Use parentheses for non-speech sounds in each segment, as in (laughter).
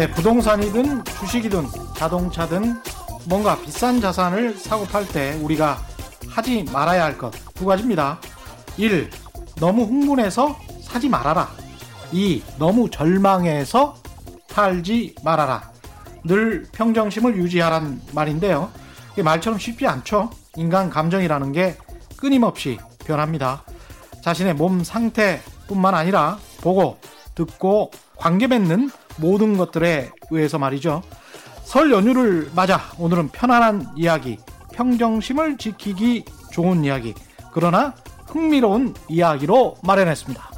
네, 부동산이든 주식이든 자동차든 뭔가 비싼 자산을 사고 팔 때 우리가 하지 말아야 할 것 두 가지입니다. 1. 너무 흥분해서 사지 말아라. 2. 너무 절망해서 팔지 말아라. 늘 평정심을 유지하란 말인데요. 말처럼 쉽지 않죠. 인간 감정이라는 게 끊임없이 변합니다. 자신의 몸 상태뿐만 아니라 보고 듣고 관계 맺는 모든 것들에 의해서 말이죠. 설 연휴를 맞아 오늘은 편안한 이야기, 평정심을 지키기 좋은 이야기, 그러나 흥미로운 이야기로 마련했습니다.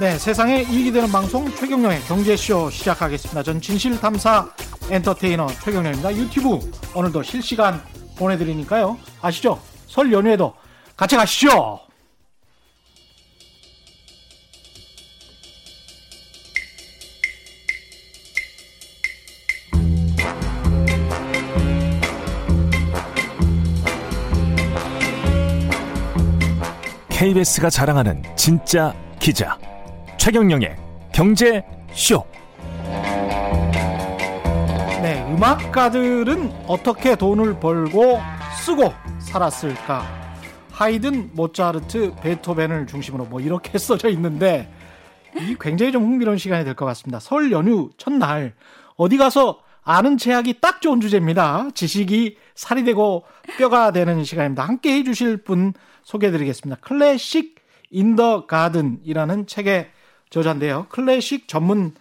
네, 세상에 이익이 되는 방송 최경령의 경제쇼 시작하겠습니다. 전 진실탐사 엔터테이너 최경령입니다. 유튜브 오늘도 실시간 보내드리니까요. 아시죠? 설 연휴에도 같이 가시죠! KBS가 자랑하는 진짜 기자 최경영의 경제 쇼. 네, 음악가들은 어떻게 돈을 벌고 쓰고 살았을까? 하이든, 모차르트, 베토벤을 중심으로 뭐 이렇게 (laughs) 써져 있는데 이 굉장히 좀 흥미로운 시간이 될 것 같습니다. 설 연휴 첫날 어디 가서 아는 체하기 딱 좋은 주제입니다. 지식이 살이 되고 뼈가 되는 시간입니다. 함께 해주실 분 소개해드리겠습니다. 클래식 인더 가든이라는 책의 저자인데요. 클래식 전문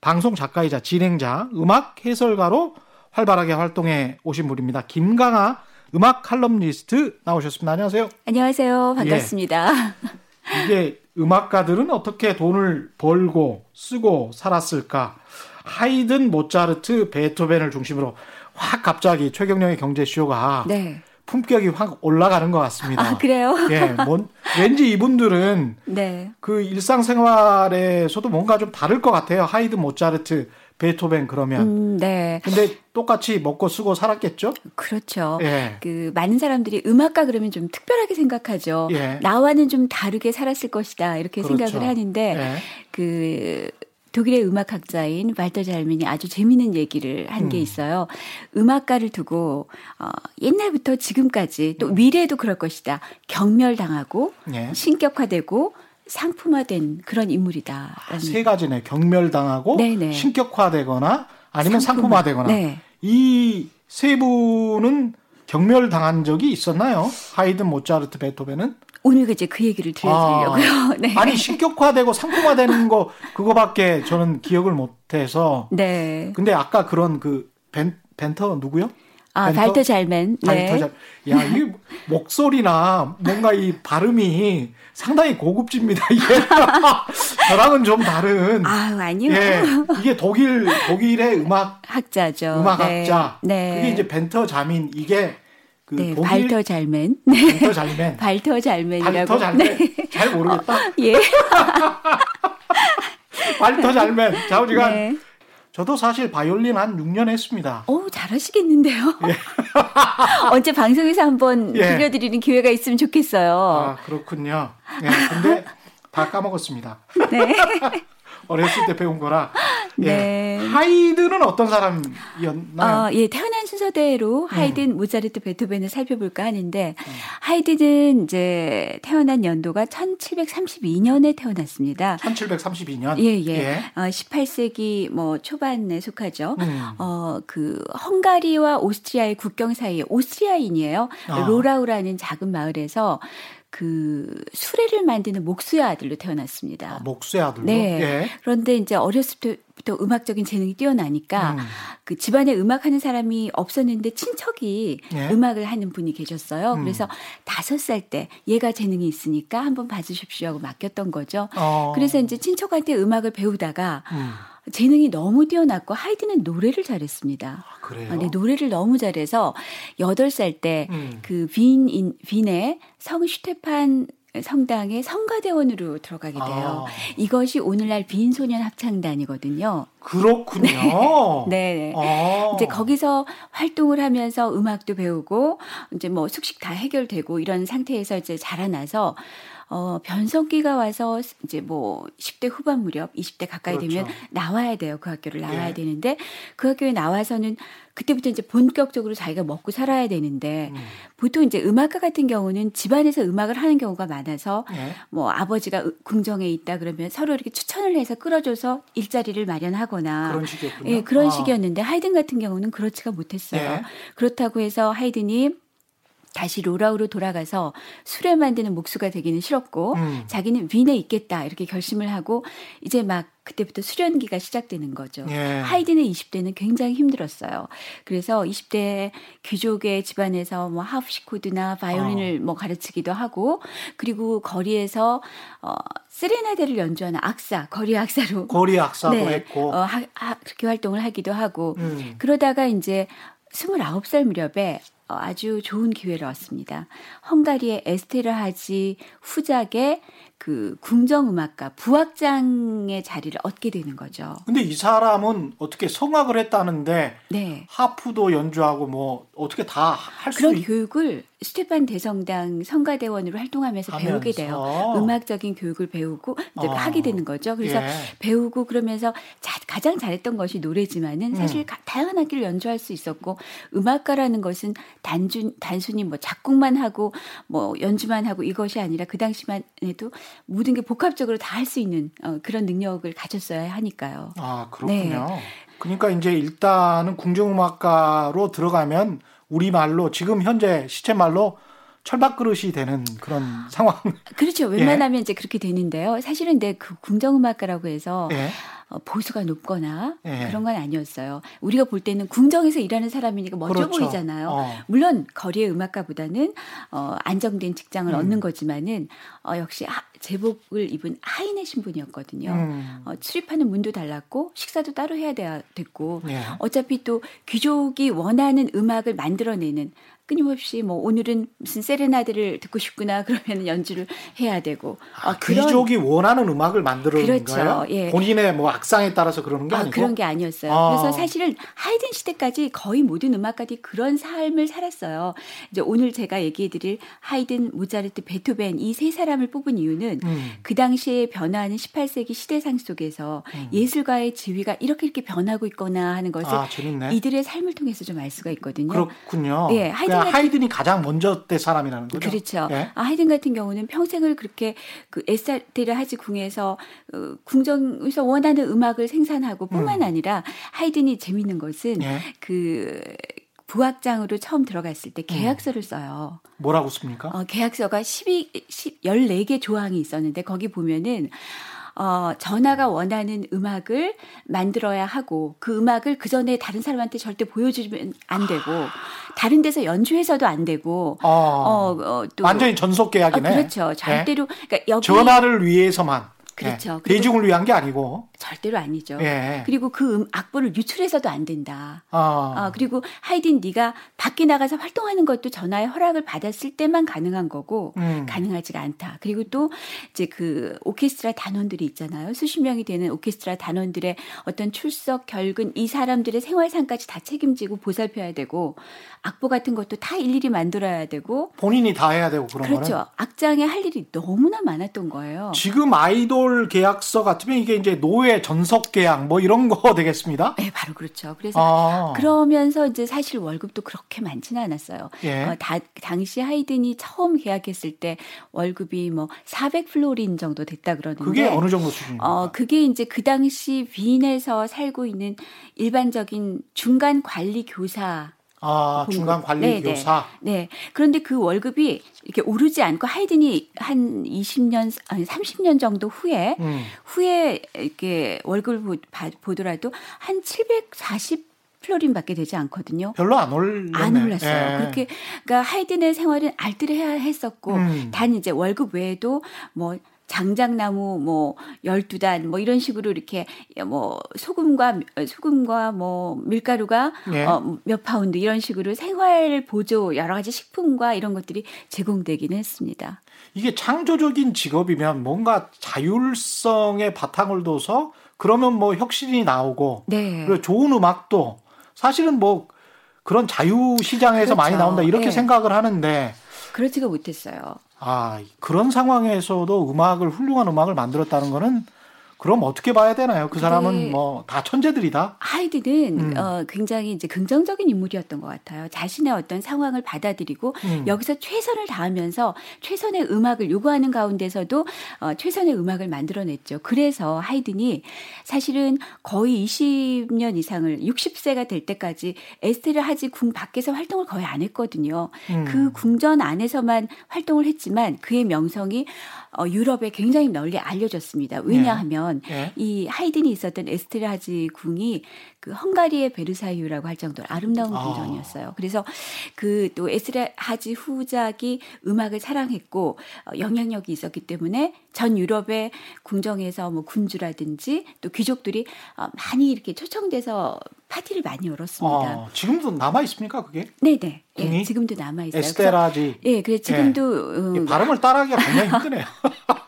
방송 작가이자 진행자, 음악 해설가로 활발하게 활동해 오신 분입니다. 김강아 음악 칼럼니스트 나오셨습니다. 안녕하세요. 안녕하세요. 반갑습니다. 예. 이게 음악가들은 어떻게 돈을 벌고 쓰고 살았을까? 하이든, 모차르트, 베토벤을 중심으로 확 갑자기 최경영의 경제 쇼가 네. 품격이 확 올라가는 것 같습니다. 아, 그래요? 예, 뭔, 왠지 이분들은 네. 그 일상생활에서도 뭔가 좀 다를 것 같아요. 하이드, 모차르트, 베토벤 그러면. 음, 네. 근데 똑같이 먹고 쓰고 살았겠죠? 그렇죠. 예. 그 많은 사람들이 음악가 그러면 좀 특별하게 생각하죠. 예. 나와는 좀 다르게 살았을 것이다 이렇게 그렇죠. 생각을 하는데 예. 그 독일의 음악학자인 발터 잘민이 아주 재미있는 얘기를 한게 음. 있어요. 음악가를 두고 어, 옛날부터 지금까지 또 음. 미래에도 그럴 것이다. 경멸당하고 예. 신격화되고 상품화된 그런 인물이다. 아, 세 가지네. 경멸당하고 네네. 신격화되거나 아니면 상품화. 되거나 네. 이세 분은 경멸당한 적이 있었나요? 하이든, 모차르트, 베토벤은? 오늘 이제 그 얘기를 들려드리려고요. 아, (laughs) 네. 아니 신격화되고 상품화되는 거 그거밖에 저는 기억을 못해서. 네. 근데 아까 그런 그 벤, 벤터 누구요? 아? 발터 잘맨. 네. 발터 잘. 야, 이 목소리나 뭔가 이 발음이 상당히 고급집니다. 이게 (laughs) 저랑은 좀 다른. 아, 아니요. 예, 이게 독일 독일의 음악 학자죠. 음악학자. 네. 네. 그게 이제 벤터 자민 이게 그 네, 독일 발터 잘맨. 발터 잘맨. 발터 잘맨이라고. 발터 잘맨. 네. 잘 모르겠다. 어, 예. (laughs) 발터 잘맨. 좌우지간 네. 저도 사실 바이올린 한 6년 했습니다. 오, 잘하시겠는데요? 예. (laughs) 언제 방송에서 한번 예. 들려드리는 기회가 있으면 좋겠어요. 아, 그렇군요. 예, 근데 다 까먹었습니다. (laughs) 네. 어렸을 때 배운 거라. 예. 네. 하이든은 어떤 사람이었나요? 어, 예, 태어난 순서대로 하이든, 음. 모차르트, 베토벤을 살펴볼까 하는데 음. 하이든은 이제 태어난 연도가 1732년에 태어났습니다. 1732년. 예, 예. 예. 어, 18세기 뭐 초반에 속하죠. 음. 어, 그 헝가리와 오스트리아의 국경 사이에 오스트리아인이에요. 아. 로라우라는 작은 마을에서 그 수레를 만드는 목수의 아들로 태어났습니다. 아, 목수의 아들로? 네. 예. 그런데 이제 어렸을 때부터 음악적인 재능이 뛰어나니까 음. 그 집안에 음악하는 사람이 없었는데 친척이 예. 음악을 하는 분이 계셨어요. 음. 그래서 다섯 살 때 얘가 재능이 있으니까 한번 봐주십시오 하고 맡겼던 거죠. 어. 그래서 이제 친척한테 음악을 배우다가 음. 재능이 너무 뛰어났고 하이드는 노래를 잘했습니다. 아, 그래요? 네, 노래를 너무 잘해서 8살 때그 음. 그 빈, 빈의 성 슈테판 성당의 성가대원으로 들어가게 돼요. 아. 이것이 오늘날 비인소년 합창단이거든요. 그렇군요. (laughs) 네. 네. 아. 이제 거기서 활동을 하면서 음악도 배우고 이제 뭐 숙식 다 해결되고 이런 상태에서 이제 자라나서 어, 변성기가 와서 이제 뭐 10대 후반 무렵, 20대 가까이 그렇죠. 되면 나와야 돼요. 그 학교를 나와야 예. 되는데 그 학교에 나와서는 그때부터 이제 본격적으로 자기가 먹고 살아야 되는데 음. 보통 이제 음악가 같은 경우는 집안에서 음악을 하는 경우가 많아서 예. 뭐 아버지가 궁정에 있다 그러면 서로 이렇게 추천을 해서 끌어줘서 일자리를 마련하거나 그런 식이었군요. 예, 그런 아. 식이었는데 하이든 같은 경우는 그렇지가 못했어요. 예. 그렇다고 해서 하이든이 다시 로라우로 돌아가서 술에 만드는 목수가 되기는 싫었고 음. 자기는 윈에 있겠다 이렇게 결심을 하고 이제 막 그때부터 수련기가 시작되는 거죠. 예. 하이든의 20대는 굉장히 힘들었어요. 그래서 20대 귀족의 집안에서 뭐 하프시코드나 바이올린을 어. 뭐 가르치기도 하고 그리고 거리에서 어 세레나데를 연주하는 악사, 거리 악사로 (laughs) 거리 악사도 네, 했고 어, 하, 하, 그렇게 활동을 하기도 하고 음. 그러다가 이제 29살 무렵에 어, 아주 좋은 기회를 얻습니다. 헝가리의 에스테르 하지 후작의 그 궁정음악가 부학장의 자리를 얻게 되는 거죠. 근데 이 사람은 어떻게 성악을 했다는데 네. 하프도 연주하고 뭐 어떻게 다 할 수 그런 있... 교육을 스테판 대성당 성가대원으로 활동하면서 하면서. 배우게 돼요. 음악적인 교육을 배우고 이제 어. 하게 되는 거죠. 그래서 예. 배우고 그러면서 자, 가장 잘했던 것이 노래지만은 사실 음. 다양한 악기를 연주할 수 있었고 음악가라는 것은 단순 단순히 뭐 작곡만 하고 뭐 연주만 하고 이것이 아니라 그 당시만 해도 모든 게 복합적으로 다 할 수 있는 어, 그런 능력을 가졌어야 하니까요. 아 그렇군요. 네. 그러니까 이제 일단은 궁중음악가로 들어가면 우리 말로 지금 현재 시체 말로 철밥 그릇이 되는 그런 상황. 그렇죠. (laughs) 웬만하면 예. 이제 그렇게 되는데요. 사실은 근데 그 궁정음악가라고 해서 예. 어, 보수가 높거나 예. 그런 건 아니었어요. 우리가 볼 때는 궁정에서 일하는 사람이니까 멋져 그렇죠. 보이잖아요. 어. 물론 거리의 음악가보다는 어, 안정된 직장을 음. 얻는 거지만은 어, 역시 하, 제복을 입은 하인의 신분이었거든요. 음. 어, 출입하는 문도 달랐고 식사도 따로 해야 됐고 예. 어차피 또 귀족이 원하는 음악을 만들어내는 끊임없이 뭐 오늘은 무슨 세레나데를 듣고 싶구나 그러면 연주를 해야 되고 아, 어, 귀족이 원하는 음악을 만드는 그렇죠. 거예요? 예. 본인의 뭐 악상에 따라서 그러는 게 아, 아니고 그런 게 아니었어요. 아. 그래서 사실은 하이든 시대까지 거의 모든 음악가들이 그런 삶을 살았어요. 이제 오늘 제가 얘기해드릴 하이든, 모차르트, 베토벤 이 세 사람을 뽑은 이유는 음. 그 당시에 변화하는 18세기 시대상 속에서 음. 예술가의 지위가 이렇게 이렇게 변하고 있거나 하는 것을 아, 이들의 삶을 통해서 좀 알 수가 있거든요. 그렇군요. 예, 하이든 그러니까 하이든이 가장 먼저 때 사람이라는 거죠. 그렇죠. 예? 아, 하이든 같은 경우는 평생을 그렇게 그 에스테르 하지 궁에서 어, 궁정에서 원하는 음악을 생산하고 뿐만 음. 아니라 하이든이 재밌는 것은 예? 그 부학장으로 처음 들어갔을 때 계약서를 써요. 뭐라고 씁니까? 어, 계약서가 12, 10, 14개 조항이 있었는데 거기 보면은 어, 전화가 원하는 음악을 만들어야 하고 그 음악을 그 전에 다른 사람한테 절대 보여주면 안 되고 다른 데서 연주해서도 안 되고 어, 어, 어 또, 완전히 전속 계약이네. 어, 그렇죠. 절대로 네? 그러니까 여기 전화를 위해서만 그렇죠. 네. 대중을 위한 게 아니고 절대로 아니죠. 예. 그리고 그 음, 악보를 유출해서도 안 된다. 어. 어, 그리고 하이딘 네가 밖에 나가서 활동하는 것도 전화의 허락을 받았을 때만 가능한 거고 음. 가능하지가 않다. 그리고 또 이제 그 오케스트라 단원들이 있잖아요. 수십 명이 되는 오케스트라 단원들의 어떤 출석, 결근 이 사람들의 생활상까지 다 책임지고 보살펴야 되고 악보 같은 것도 다 일일이 만들어야 되고 본인이 다 해야 되고 그런 그렇죠. 거는? 악장에 할 일이 너무나 많았던 거예요. 지금 아이돌 계약서 같으면 이게 이제 노예 전속 계약 뭐 이런 거 (laughs) 되겠습니다. 네, 바로 그렇죠. 그래서 아. 그러면서 이제 사실 월급도 그렇게 많지는 않았어요. 예. 어, 다, 당시 하이든이 처음 계약했을 때 월급이 뭐 400플로린 정도 됐다 그러는데 그게 어느 정도 수준입니까? 어, 그게 이제 그 당시 빈에서 살고 있는 일반적인 중간 관리 교사 아, 공급. 중간 관리 네, 네. 교사. 네. 네. 그런데 그 월급이 이렇게 오르지 않고 하이든이 한 20년 아니 30년 정도 후에 음. 후에 이렇게 월급을 보, 더라도 한 740 플로린 밖에 되지 않거든요. 별로 안 올랐네. 안 올랐어요. 예. 그렇게 그러니까 하이든의 생활은 알뜰해야 했었고 음. 단 이제 월급 외에도 뭐 장작나무 뭐 12단 뭐 이런 식으로 이렇게 뭐 소금과 소금과 뭐 밀가루가 네. 어, 몇 파운드 이런 식으로 생활 보조 여러 가지 식품과 이런 것들이 제공되기는 했습니다. 이게 창조적인 직업이면 뭔가 자율성의 바탕을 둬서 그러면 뭐 혁신이 나오고 네. 그리고 좋은 음악도 사실은 뭐 그런 자유 시장에서 그렇죠. 많이 나온다 이렇게 네. 생각을 하는데 그렇지가 못했어요. 아 그런 상황에서도 음악을 훌륭한 음악을 만들었다는 거는 그럼 어떻게 봐야 되나요? 그 사람은 뭐 다 천재들이다. 하이드는 음. 어, 굉장히 이제 긍정적인 인물이었던 것 같아요. 자신의 어떤 상황을 받아들이고 음. 여기서 최선을 다하면서 최선의 음악을 요구하는 가운데서도 어, 최선의 음악을 만들어냈죠. 그래서 하이든이 사실은 거의 20년 이상을 60세가 될 때까지 에스테르하지 궁 밖에서 활동을 거의 안 했거든요. 음. 그 궁전 안에서만 활동을 했지만 그의 명성이 어, 유럽에 굉장히 널리 알려졌습니다. 왜냐하면 네. 네. 이 하이든이 있었던 에스테르하지 궁이 그 헝가리의 베르사유라고 할 정도로 아름다운 아. 궁전이었어요. 그래서 그 또 에스트라하지 후작이 음악을 사랑했고 어, 영향력이 있었기 때문에 전 유럽의 궁정에서 뭐 군주라든지 또 귀족들이 어, 많이 이렇게 초청돼서 파티를 많이 열었습니다. 어, 지금도 남아 있습니까 그게? 네네. 예, 지금도 남아 있어요. 에스테라지. 예, 그래서 지금도 예. 음, 발음을 따라하기가 굉장히 (laughs) 힘드네요.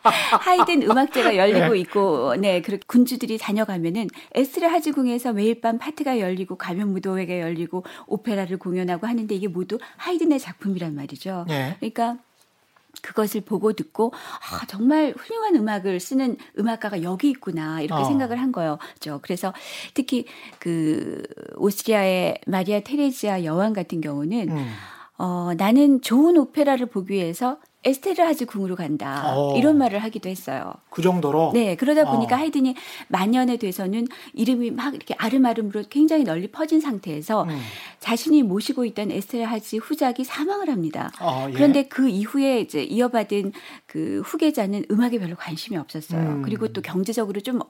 (laughs) 하이든 음악제가 열리고 네. 있고, 네, 그 군주들이 다녀가면은 에스테라 하지궁에서 매일 밤 파티가 열리고 가면 무도회가 열리고 오페라를 공연하고 하는데 이게 모두 하이든의 작품이란 말이죠. 네. 그러니까 그것을 보고 듣고 아, 정말 훌륭한 음악을 쓰는 음악가가 여기 있구나 이렇게 어. 생각을 한 거예요. 그래서 특히 그 오스트리아의 마리아 테레지아 여왕 같은 경우는 음. 어, 나는 좋은 오페라를 보기 위해서 에스테르하즈 궁으로 간다. 어. 이런 말을 하기도 했어요. 그 정도로? 네. 그러다 보니까 어. 하이든이 만년에 돼서는 이름이 막 이렇게 아름아름으로 굉장히 널리 퍼진 상태에서 음. 자신이 모시고 있던 에스테르하즈 후작이 사망을 합니다. 어, 예. 그런데 그 이후에 이제 이어받은 그 후계자는 음악에 별로 관심이 없었어요. 음. 그리고 또 경제적으로 좀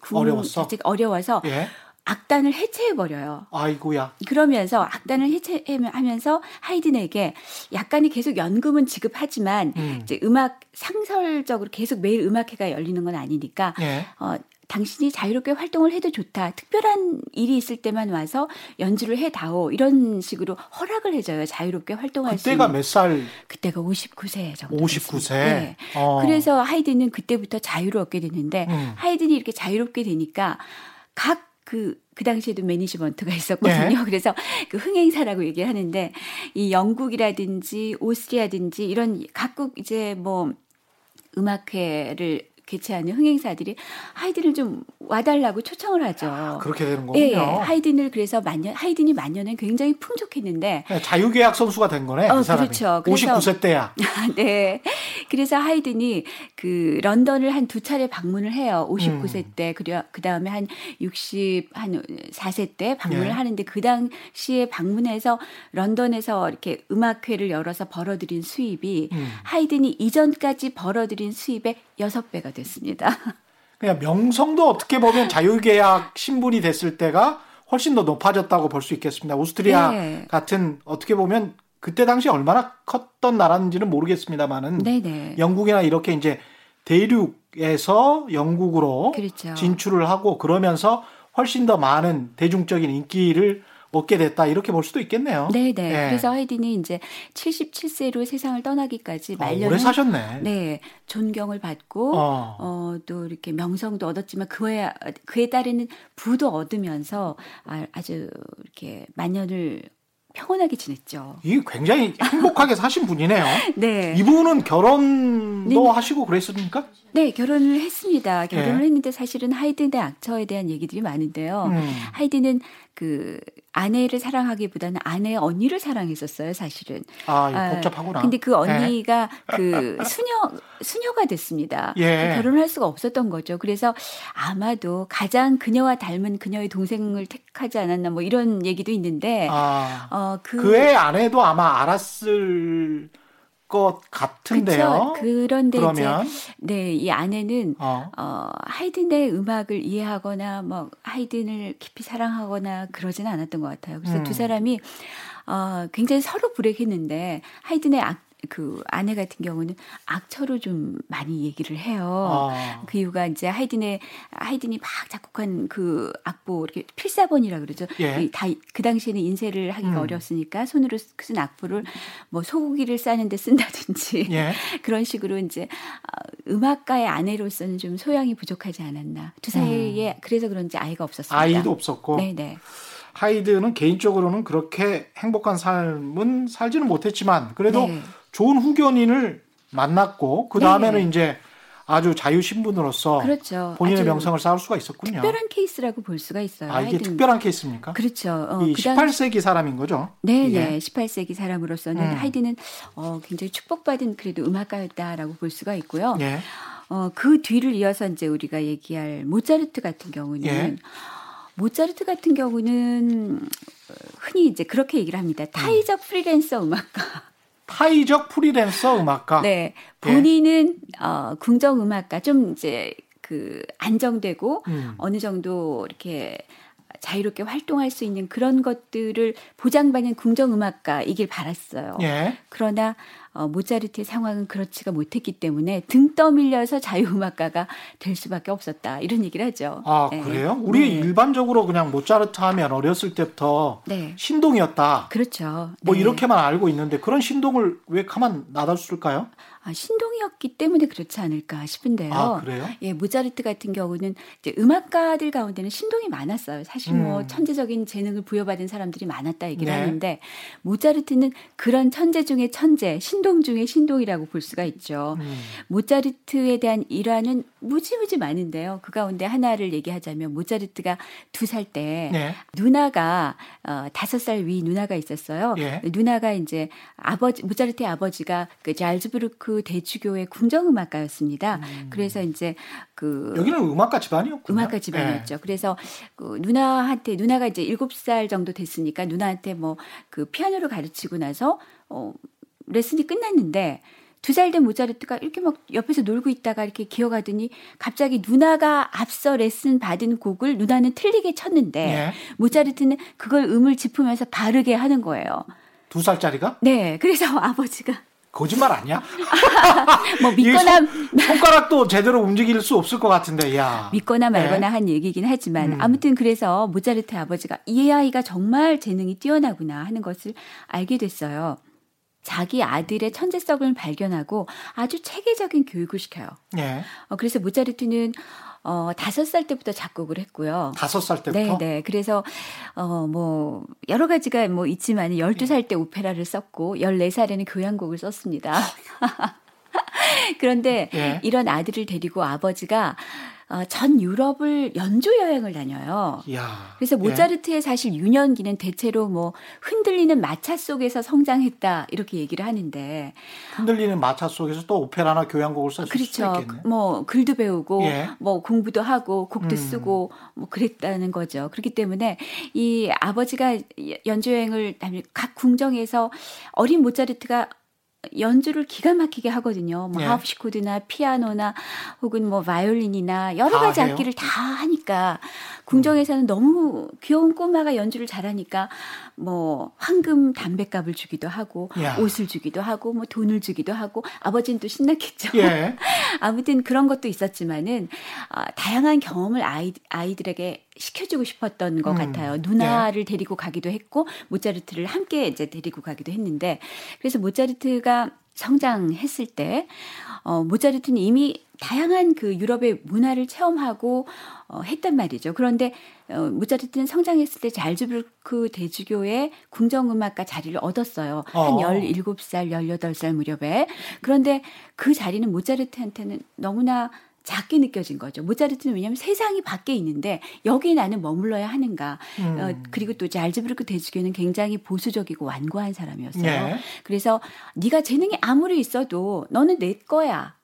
궁 어려웠어. 어려워서 예? 악단을 해체해버려요. 아이고야. 그러면서 악단을 해체하면서 하이든에게 약간이 계속 연금은 지급하지만 음. 이제 음악 상설적으로 계속 매일 음악회가 열리는 건 아니니까 네. 어, 당신이 자유롭게 활동을 해도 좋다. 특별한 일이 있을 때만 와서 연주를 해다오. 이런 식으로 허락을 해줘요. 자유롭게 활동할 수 있는. 그때가 몇 살? 그때가 59세 정도. 59세? 네. 어. 그래서 하이든은 그때부터 자유를 얻게 됐는데 음. 하이든이 이렇게 자유롭게 되니까 각 그, 그 당시에도 매니지먼트가 (laughs) 있었거든요. 네. 그래서 그 흥행사라고 얘기를 하는데 이 영국이라든지 오스트리아든지 이런 각국 이제 뭐 음악회를 개최하는 흥행사들이 하이든을 좀 와달라고 초청을 하죠. 아, 그렇게 되는 거군요. 예, 하이든을 그래서 만년 하이든이 만년은 굉장히 풍족했는데 네, 자유계약 선수가 된 거네. 어, 그렇죠. 59세 때야. (laughs) 네. 그래서 하이든이 그 런던을 한 두 차례 방문을 해요. 59세 음. 때 그리고 그 다음에 한 60, 한 4세 때 방문을 예. 하는데 그 당시에 방문해서 런던에서 이렇게 음악회를 열어서 벌어들인 수입이 음. 하이든이 이전까지 벌어들인 수입의 6배가 됐습니다. (laughs) 그냥 명성도 어떻게 보면 자유계약 신분이 됐을 때가 훨씬 더 높아졌다고 볼 수 있겠습니다. 오스트리아 네. 같은 어떻게 보면 그때 당시 얼마나 컸던 나라인지는 모르겠습니다만은 네네. 영국이나 이렇게 이제 대륙에서 영국으로 그렇죠. 진출을 하고 그러면서 훨씬 더 많은 대중적인 인기를 얻게 됐다 이렇게 볼 수도 있겠네요. 네네. 네. 그래서 하이든이 이제 77세로 세상을 떠나기까지 말년 어, 오래 사셨네. 네, 존경을 받고 어. 어. 또 이렇게 명성도 얻었지만 그에 그에 따르는 부도 얻으면서 아, 아주 이렇게 만년을 평온하게 지냈죠. 이 굉장히 행복하게 사신 분이네요. (laughs) 네. 이분은 결혼도 네. 하시고 그랬습니까? 네, 결혼을 했습니다. 결혼을 네. 했는데 사실은 하이든의 악처에 대한 얘기들이 많은데요. 음. 하이든은 그 아내를 사랑하기보다는 아내의 언니를 사랑했었어요, 사실은. 아, 아 복잡하구나. 근데 그 언니가 네. (laughs) 그 수녀 수녀가 됐습니다. 예. 그 결혼을 할 수가 없었던 거죠. 그래서 아마도 가장 그녀와 닮은 그녀의 동생을 택하지 않았나 뭐 이런 얘기도 있는데 아, 어, 그 그의 아내도 아마 알았을 것 같은데요. 그쵸? 그런데 그러면 이제 네, 이 아내는 어. 어 하이든의 음악을 이해하거나 뭐 하이든을 깊이 사랑하거나 그러지는 않았던 것 같아요. 그래서 음. 두 사람이 어 굉장히 서로 불행했는데 하이든의 악, 그 아내 같은 경우는 악처로 좀 많이 얘기를 해요. 아. 그 이유가 이제 하이든의 하이든이 막 작곡한 그 악보 이렇게 필사본이라 그러죠. 예. 다그 당시에는 인쇄를 하기가 음. 어렵으니까 손으로 쓴 악보를 뭐 소고기를 싸는데 쓴다든지 예. (laughs) 그런 식으로 이제 아, 음악가의 아내로서는 좀 소양이 부족하지 않았나. 두 사이에 음. 그래서 그런지 아이가 없었습니다. 아이도 없었고. 네네. 하이드는 개인적으로는 그렇게 행복한 삶은 살지는 못했지만 그래도 네. 좋은 후견인을 만났고 그 다음에는 네. 이제 아주 자유 신분으로서 그렇죠. 본인의 명성을 쌓을 수가 있었군요. 특별한 케이스라고 볼 수가 있어요. 아, 이게 특별한 케이스입니까? 그렇죠. 어, 이 18세기 사람인 거죠? 네, 예. 네. 18세기 사람으로서는 음. 하이든은 어, 굉장히 축복받은 그래도 음악가였다라고 볼 수가 있고요. 예. 어, 그 뒤를 이어서 이제 우리가 얘기할 모차르트 같은 경우는 예. 모차르트 같은 경우는 흔히 이제 그렇게 얘기를 합니다. 타이적 프리랜서 음악가. 타이적 프리랜서 음악가. 네. 본인은 예. 어, 궁정 음악가 좀 이제 그 안정되고 음. 어느 정도 이렇게 자유롭게 활동할 수 있는 그런 것들을 보장받는 궁정 음악가이길 바랐어요. 예. 그러나 어, 모차르트의 상황은 그렇지가 못했기 때문에 등 떠밀려서 자유음악가가 될 수밖에 없었다 이런 얘기를 하죠. 아 네. 그래요? 우리 네. 일반적으로 그냥 모차르트 하면 어렸을 때부터 네. 신동이었다. 그렇죠. 뭐 네. 이렇게만 알고 있는데 그런 신동을 왜 가만 놔뒀을까요? 아, 신동이었기 때문에 그렇지 않을까 싶은데요. 아, 그래요? 예, 모차르트 같은 경우는 이제 음악가들 가운데는 신동이 많았어요. 사실 뭐 음. 천재적인 재능을 부여받은 사람들이 많았다 얘기를 네. 하는데 모차르트는 그런 천재 중의 천재, 신동 중의 신동이라고 볼 수가 있죠. 음. 모차르트에 대한 일화는 무지무지 많은데요. 그 가운데 하나를 얘기하자면 모차르트가 두 살때 네. 누나가 어, 다섯 살 위 누나가 있었어요. 예. 누나가 이제 아버지 모차르트의 아버지가 그 잘즈부르크 대주교의 궁정음악가였습니다. 음. 그래서 이제 그 여기는 음악가 집안이었군요. 음악가 집안이었죠. 네. 그래서 그 누나한테 누나가 이제 일곱 살 정도 됐으니까 누나한테 뭐 그 피아노를 가르치고 나서 어 레슨이 끝났는데 두살된 모차르트가 이렇게 막 옆에서 놀고 있다가 이렇게 기어가더니 갑자기 누나가 앞서 레슨 받은 곡을 누나는 틀리게 쳤는데 네. 모차르트는 그걸 음을 짚으면서 바르게 하는 거예요. 두 살짜리가? 네. 그래서 (laughs) 아버지가 거짓말 아니야? (laughs) 뭐 믿거나 손, 가락도 제대로 움직일 수 없을 것 같은데, 야. 믿거나 말거나 네. 한 얘기긴 하지만 음. 아무튼 그래서 모차르트 아버지가 이 아이가 정말 재능이 뛰어나구나 하는 것을 알게 됐어요. 자기 아들의 천재성을 발견하고 아주 체계적인 교육을 시켜요. 네. 어, 그래서 모차르트는 어, 다섯 살 때부터 작곡을 했고요. 다섯 살 때부터? 네, 네. 그래서, 어, 뭐, 여러 가지가 뭐 있지만, 열두 살 때 오페라를 썼고, 열네 살에는 교향곡을 썼습니다. (laughs) 그런데 예. 이런 아들을 데리고 아버지가 어, 전 유럽을 연주 여행을 다녀요. 이야, 그래서 예. 모차르트의 예. 사실 유년기는 대체로 뭐 흔들리는 마차 속에서 성장했다 이렇게 얘기를 하는데 흔들리는 마차 속에서 또 오페라나 교향곡을 썼을 그렇죠. 수 있겠네. 뭐 글도 배우고 예. 뭐 공부도 하고 곡도 음. 쓰고 뭐 그랬다는 거죠. 그렇기 때문에 이 아버지가 연주 여행을 각 궁정에서 어린 모차르트가 연주를 기가 막히게 하거든요. 뭐 예. 하프시코드나 피아노나 혹은 뭐 바이올린이나 여러 가지 해요? 악기를 다 하니까 궁정에서는 너무 귀여운 꼬마가 연주를 잘하니까 뭐 황금 담배값을 주기도 하고 야. 옷을 주기도 하고 뭐 돈을 주기도 하고 아버지는 또 신났겠죠. 예. (laughs) 아무튼 그런 것도 있었지만은 어, 다양한 경험을 아이, 아이들에게 시켜주고 싶었던 것 음. 같아요. 누나를 예. 데리고 가기도 했고 모차르트를 함께 이제 데리고 가기도 했는데 그래서 모차르트가 성장했을 때 어, 모차르트는 이미 다양한 그 유럽의 문화를 체험하고 어, 했단 말이죠. 그런데 어, 모차르트는 성장했을 때 잘즈부르크 대주교의 궁정음악가 자리를 얻었어요. 어. 한 17살, 18살 무렵에. 그런데 그 자리는 모차르트한테는 너무나 작게 느껴진 거죠. 모차르트는 왜냐하면 세상이 밖에 있는데 여기 나는 머물러야 하는가. 음. 어, 그리고 또 잘즈부르크 대주교는 굉장히 보수적이고 완고한 사람이었어요. 네. 그래서 네가 재능이 아무리 있어도 너는 내 거야.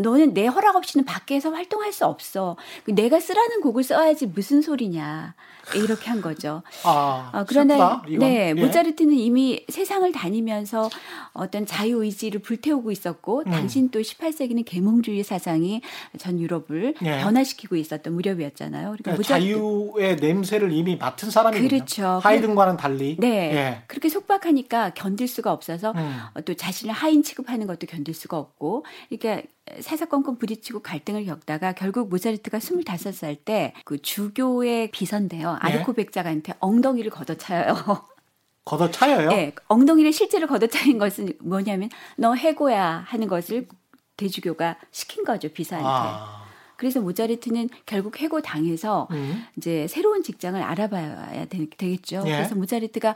너는 내 허락 없이는 밖에서 활동할 수 없어. 그 내가 쓰라는 곡을 써야지 무슨 소리냐. 이렇게 한 거죠. 아, 어, 그러나 네, 예. 모차르트는 이미 세상을 다니면서 어떤 자유 의지를 불태우고 있었고 음. 당신 또 18세기는 계몽주의 사상이 전 유럽을 예. 변화시키고 있었던 무렵이었잖아요. 그러니까, 그러니까 자유의 냄새를 이미 맡은 사람이군요. 그렇죠. 하이든과는 달리. 네. 예. 그렇게 속박하니까 견딜 수가 없어서 음. 또 자신을 하인 취급하는 것도 견딜 수가 없고 그러니까 사사건건 부딪히고 갈등을 겪다가 결국 모차르트가 25살 때 그 주교의 비선데요. 네. 아르코 백작한테 엉덩이를 걷어차요. (laughs) 걷어차여요? 네. 엉덩이를 실제로 걷어차인 것은 뭐냐면 너 해고야 하는 것을 대주교가 시킨 거죠. 비서한테. 아. 그래서 모차르트는 결국 해고 당해서 음. 이제 새로운 직장을 알아봐야 되, 겠죠 예. 그래서 모차르트가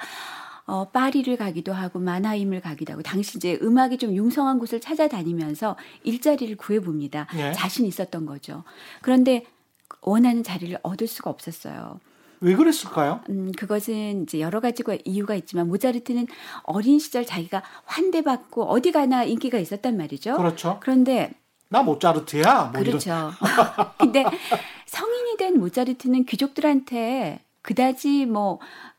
어, 파리를 가기도 하고 마나임을 가기도 하고 당시 이제 음악이 좀 융성한 곳을 찾아다니면서 일자리를 구해봅니다. 예. 자신 있었던 거죠. 그런데 원하는 자리를 얻을 수가 없었어요. 왜 그랬을까요? 음, 그것은 이제 여러 가지가 이유가 있지만 모차르트는 어린 시절 자기가 환대받고 어디 가나 인기가 있었단 말이죠. 그렇죠. 그런데 나 모차르트야. 뭐 그렇죠. (laughs) 근데 성인이 된 모차르트는 귀족들한테 그다지 뭐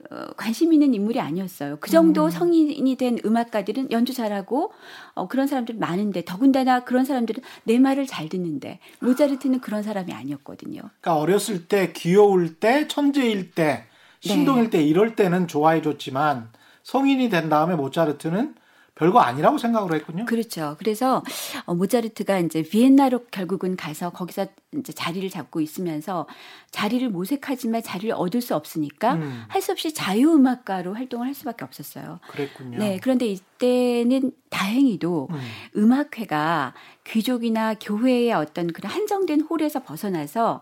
어, 관심 있는 인물이 아니었어요. 그 정도 음. 성인이 된 음악가들은 연주 잘하고 어, 그런 사람들 많은데 더군다나 그런 사람들은 내 말을 잘 듣는데 모차르트는 그런 사람이 아니었거든요. 그러니까 어렸을 때 귀여울 때 천재일 때 신동일 네. 때 이럴 때는 좋아해 줬지만 성인이 된 다음에 모차르트는 별거 아니라고 생각을 했군요. 그렇죠. 그래서 어, 모차르트가 이제 비엔나로 결국은 가서 거기서 이제 자리를 잡고 있으면서 자리를 모색하지만 자리를 얻을 수 없으니까 음. 할수 없이 자유 음악가로 활동을 할 수밖에 없었어요. 그랬군요. 네. 그런데 이때는 다행히도 음. 악회가 귀족이나 교회의 어떤 그런 한정된 홀에서 벗어나서 어,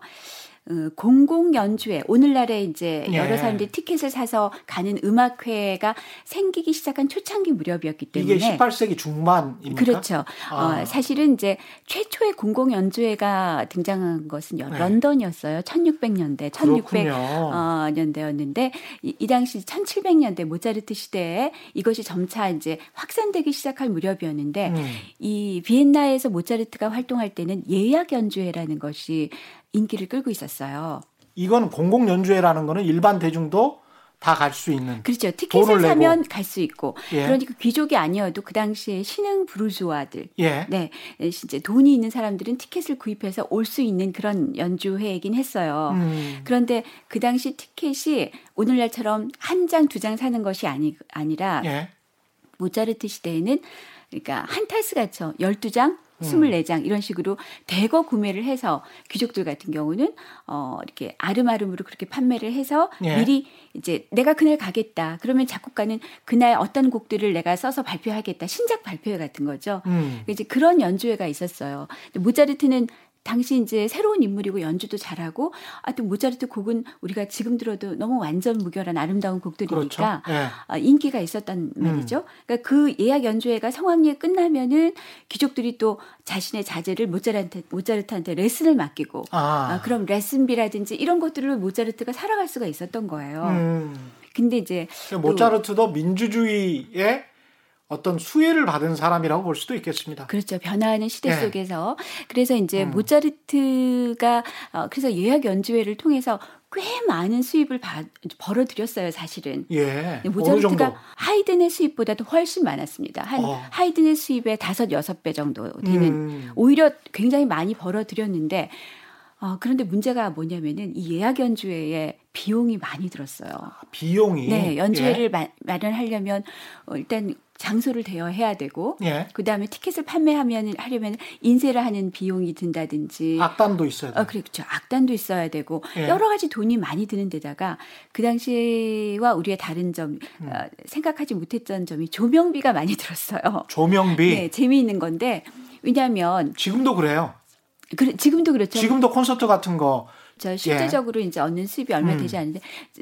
공공 연주회 오늘날에 이제 예. 여러 사람들이 티켓을 사서 가는 음악회가 생기기 시작한 초창기 무렵이었기 때문에 이게 18세기 중반입니까? 그렇죠. 아. 어, 사실은 이제 최초의 공공 연주회가 등장한 것은 네. 런던이었어요. 1600년대, 1600년대였는데 이, 이 당시 1700년대 모차르트 시대에 이것이 점차 이제 확산되기 시작할 무렵이었는데 음. 이 비엔나에서 모차르트가 활동할 때는 예약 연주회라는 것이 인기를 끌고 있었어요. 이건 공공 연주회라는 거는 일반 대중도 다 갈 수 있는. 그렇죠. 티켓을 사면 갈 수 있고. 예. 그러니까 귀족이 아니어도 그 당시에 신흥 부르주아들. 예. 네. 이제 돈이 있는 사람들은 티켓을 구입해서 올 수 있는 그런 연주회이긴 했어요. 음. 그런데 그 당시 티켓이 오늘날처럼 한 장, 두 장 사는 것이 아니, 아니라 예. 모차르트 시대에는 그러니까 한 타스 같죠. 12장, 24장 이런 식으로 대거 구매를 해서 귀족들 같은 경우는 어 이렇게 아름아름으로 그렇게 판매를 해서 예. 미리 이제 내가 그날 가겠다. 그러면 작곡가는 그날 어떤 곡들을 내가 써서 발표하겠다. 신작 발표회 같은 거죠. 음. 이제 그런 연주회가 있었어요. 모차르트는 당시 이제 새로운 인물이고 연주도 잘하고 하여튼 모차르트 곡은 우리가 지금 들어도 너무 완전 무결한 아름다운 곡들이니까 그렇죠. 네. 인기가 있었단 말이죠. 음. 그러니까 그 예약 연주회가 성황리에 끝나면은 귀족들이 또 자신의 자제를 모차르트 모차르트한테 레슨을 맡기고 아. 아, 그럼 레슨비라든지 이런 것들을 모차르트가 살아갈 수가 있었던 거예요. 음. 근데 이제 모차르트도 민주주의의 어떤 수혜를 받은 사람이라고 볼 수도 있겠습니다. 그렇죠. 변화하는 시대 네. 속에서 그래서 이제 음. 모차르트가 어, 그래서 예약 연주회를 통해서 꽤 많은 수입을 받, 벌어들였어요, 사실은. 예. 모차르트가 하이든의 수입보다도 훨씬 많았습니다. 한 어. 하이든의 수입의 다섯 여섯 배 정도 되는 음. 오히려 굉장히 많이 벌어들였는데 어, 그런데 문제가 뭐냐면은 이 예약 연주회에 비용이 많이 들었어요. 비용이? 네, 연주회를 예. 마, 마련하려면 어, 일단 장소를 대여해야 되고 예. 그 다음에 티켓을 판매하면 하려면 인쇄를 하는 비용이 든다든지 악단도 있어야 돼요. 어, 그렇죠. 악단도 있어야 되고 예. 여러 가지 돈이 많이 드는 데다가 그 당시와 우리의 다른 점 음. 어, 생각하지 못했던 점이 조명비가 많이 들었어요. 조명비. 네, 재미있는 건데 왜냐하면 지금도 그래요. 그, 지금도 그렇죠. 지금도 콘서트 같은 거 저 실제적으로 예. 이제 얻는 수입이 얼마 음. 되지 않는데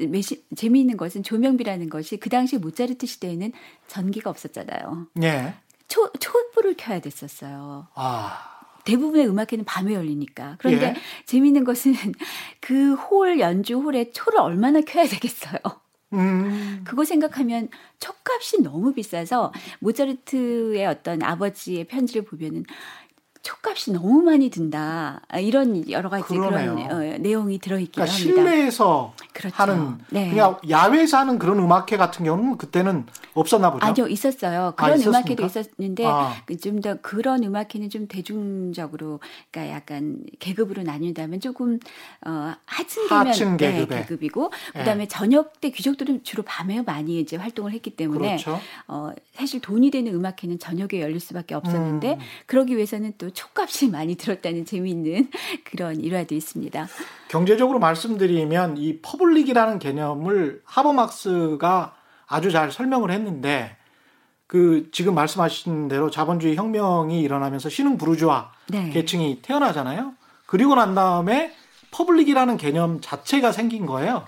매시, 재미있는 것은 조명비라는 것이 그 당시 모차르트 시대에는 전기가 없었잖아요. 예. 초 촛불을 켜야 됐었어요. 아. 대부분의 음악회는 밤에 열리니까. 그런데 예. 재미있는 것은 (laughs) 그 홀 연주 홀에 초를 얼마나 켜야 되겠어요. 음. 그거 생각하면 촉값이 너무 비싸서 모차르트의 어떤 아버지의 편지를 보면은 촉값이 너무 많이 든다. 아, 이런 여러 가지 그러네요. 그런 어, 내용이 들어있긴 그러니까 합니다. 실내에서 그렇죠. 하는 네. 그냥 야외에서 하는 그런 음악회 같은 경우는 그때는 없었나 보죠. 아니요, 있었어요. 아, 그런 아, 음악회도 있었는데 아. 그 좀더 그런 음악회는 좀 대중적으로 그러니까 약간 계급으로 나뉜다면 조금 어 하층 하층 네, 계급이고 그다음에 네. 저녁 때 귀족들은 주로 밤에 많이 이제 활동을 했기 때문에 그렇죠. 어 사실 돈이 되는 음악회는 저녁에 열릴 수밖에 없었는데 음. 그러기 위해서는 또 초값이 많이 들었다는 재미있는 (laughs) 그런 일화도 있습니다. 경제적으로 말씀드리면 이 public이라는 개념을 하버마스가 아주 잘 설명을 했는데 그 지금 말씀하신 대로 자본주의 혁명이 일어나면서 신흥 부르주아 네. 계층이 태어나잖아요. 그리고 난 다음에 public이라는 개념 자체가 생긴 거예요.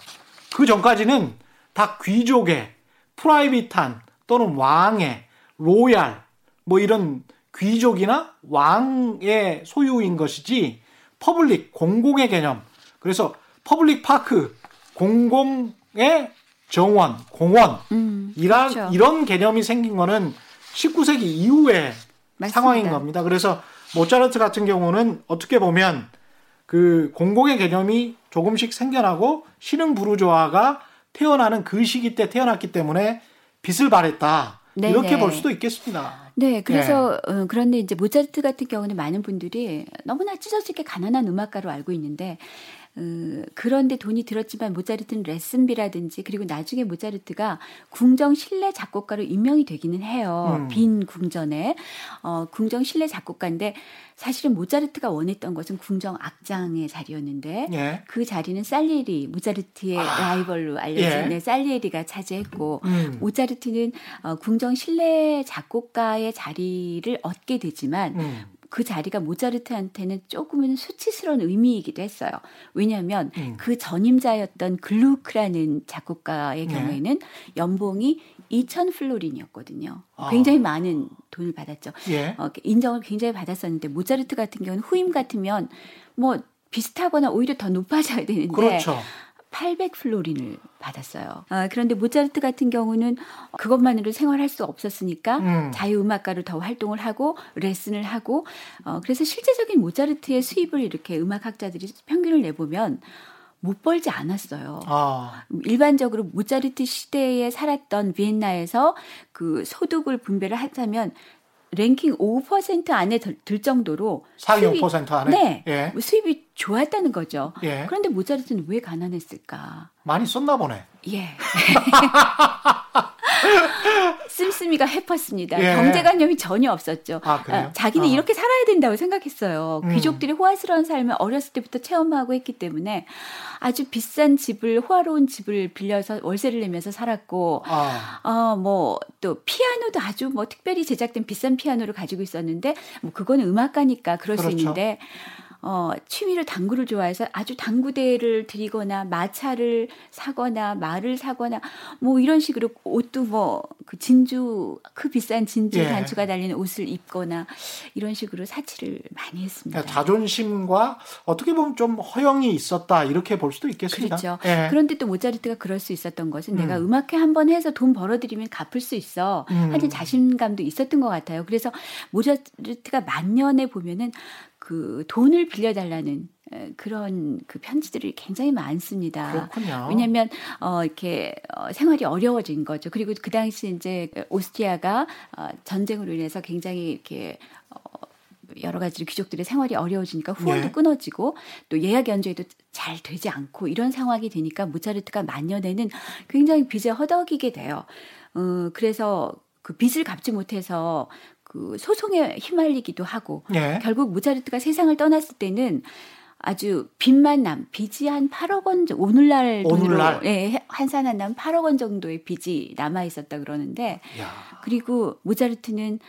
그 전까지는 다 귀족의 private한 또는 왕의 royal 뭐 이런 귀족이나 왕의 소유인 것이지 public 공공의 개념. 그래서 public park 공공의 정원, 공원 음, 이런 그렇죠. 이런 개념이 생긴 거는 19세기 이후의 맞습니다. 상황인 겁니다. 그래서 모차르트 같은 경우는 어떻게 보면 그 공공의 개념이 조금씩 생겨나고 신흥 부르조아가 태어나는 그 시기 때 태어났기 때문에 빛을 발했다. 네네. 이렇게 볼 수도 있겠습니다. 네, 그래서 네. 어, 그런데 이제 모차르트 같은 경우는 많은 분들이 너무나 찢어지게 가난한 음악가로 알고 있는데 어, 그런데 돈이 들었지만 모차르트는 레슨비라든지 그리고 나중에 모차르트가 궁정 실내 작곡가로 임명이 되기는 해요. 음. 빈 궁전에 어, 궁정 실내 작곡가인데 사실은 모차르트가 원했던 것은 궁정 악장의 자리였는데 예. 그 자리는 살리에리 모차르트의 아. 라이벌로 알려진 예. 살리에리가 차지했고 음. 모차르트는 어, 궁정 실내 작곡가의 자리를 얻게 되지만 음. 그 자리가 모차르트한테는 조금은 수치스러운 의미이기도 했어요. 왜냐하면 음. 그 전임자였던 글루크라는 작곡가의 네. 경우에는 네. 연봉이 2천 플로린이었거든요. 아. 굉장히 많은 돈을 받았죠. 예. 어, 인정을 굉장히 받았었는데 모차르트 같은 경우는 후임 같으면 뭐 비슷하거나 오히려 더 높아져야 되는데 그렇죠. 800 플로린을 받았어요. 아, 그런데 모차르트 같은 경우는 그것만으로 생활할 수 없었으니까 음. 자유음악가로 더 활동을 하고 레슨을 하고 어, 그래서 실제적인 모차르트의 수입을 이렇게 음악학자들이 평균을 내보면 못 벌지 않았어요. 아. 일반적으로 모차르트 시대에 살았던 비엔나에서 그 소득을 분배를 하자면 랭킹 5% 안에 들, 들 정도로 상위 5% 안에 네 예. 수입이 좋았다는 거죠. 예. 그런데 모차르트는 왜 가난했을까? 많이 썼나 보네. 예. (laughs) (laughs) 씀씀이가 해팠습니다. 예. 경제관념이 전혀 없었죠. 아, 아, 자기는 어. 이렇게 살아야 된다고 생각했어요. 음. 귀족들이 호화스러운 삶을 어렸을 때부터 체험하고 했기 때문에 아주 비싼 집을 호화로운 집을 빌려서 월세를 내면서 살았고, 아. 어, 뭐 또 피아노도 아주 뭐 특별히 제작된 비싼 피아노를 가지고 있었는데, 뭐 그거는 음악가니까 그럴 그렇죠. 수 있는데. 어, 취미를 당구를 좋아해서 아주 당구대를 드리거나 마차를 사거나 말을 사거나 뭐 이런 식으로 옷도 뭐 그 진주 그 비싼 진주 예. 단추가 달린 옷을 입거나 이런 식으로 사치를 많이 했습니다. 그러니까 자존심과 어떻게 보면 좀 허영이 있었다 이렇게 볼 수도 있겠습니다. 그렇죠. 예. 그런데 또 모차르트가 그럴 수 있었던 것은 음. 내가 음악회 한 번 해서 돈 벌어들이면 갚을 수 있어 음. 하는 자신감도 있었던 것 같아요. 그래서 모차르트가 만년에 보면은 그 돈을 빌려달라는 그런 그 편지들이 굉장히 많습니다. 그렇군요. 왜냐하면 어 이렇게 어, 생활이 어려워진 거죠. 그리고 그 당시 이제 오스트리아가 어, 전쟁으로 인해서 굉장히 이렇게 어, 여러 가지 귀족들의 생활이 어려워지니까 후원도 네. 끊어지고 또 예약 연주에도 잘 되지 않고 이런 상황이 되니까 모차르트가 만년에는 굉장히 빚에 허덕이게 돼요. 어 그래서 그 빚을 갚지 못해서 그 소송에 휘말리기도 하고 네. 결국 모차르트가 세상을 떠났을 때는 아주 빚만 남 빚이 한 8억 원 오늘날 돈으로 오늘날? 예, 한산한 남 8억 원 정도의 빚이 남아 있었다 그러는데 야. 그리고 모차르트는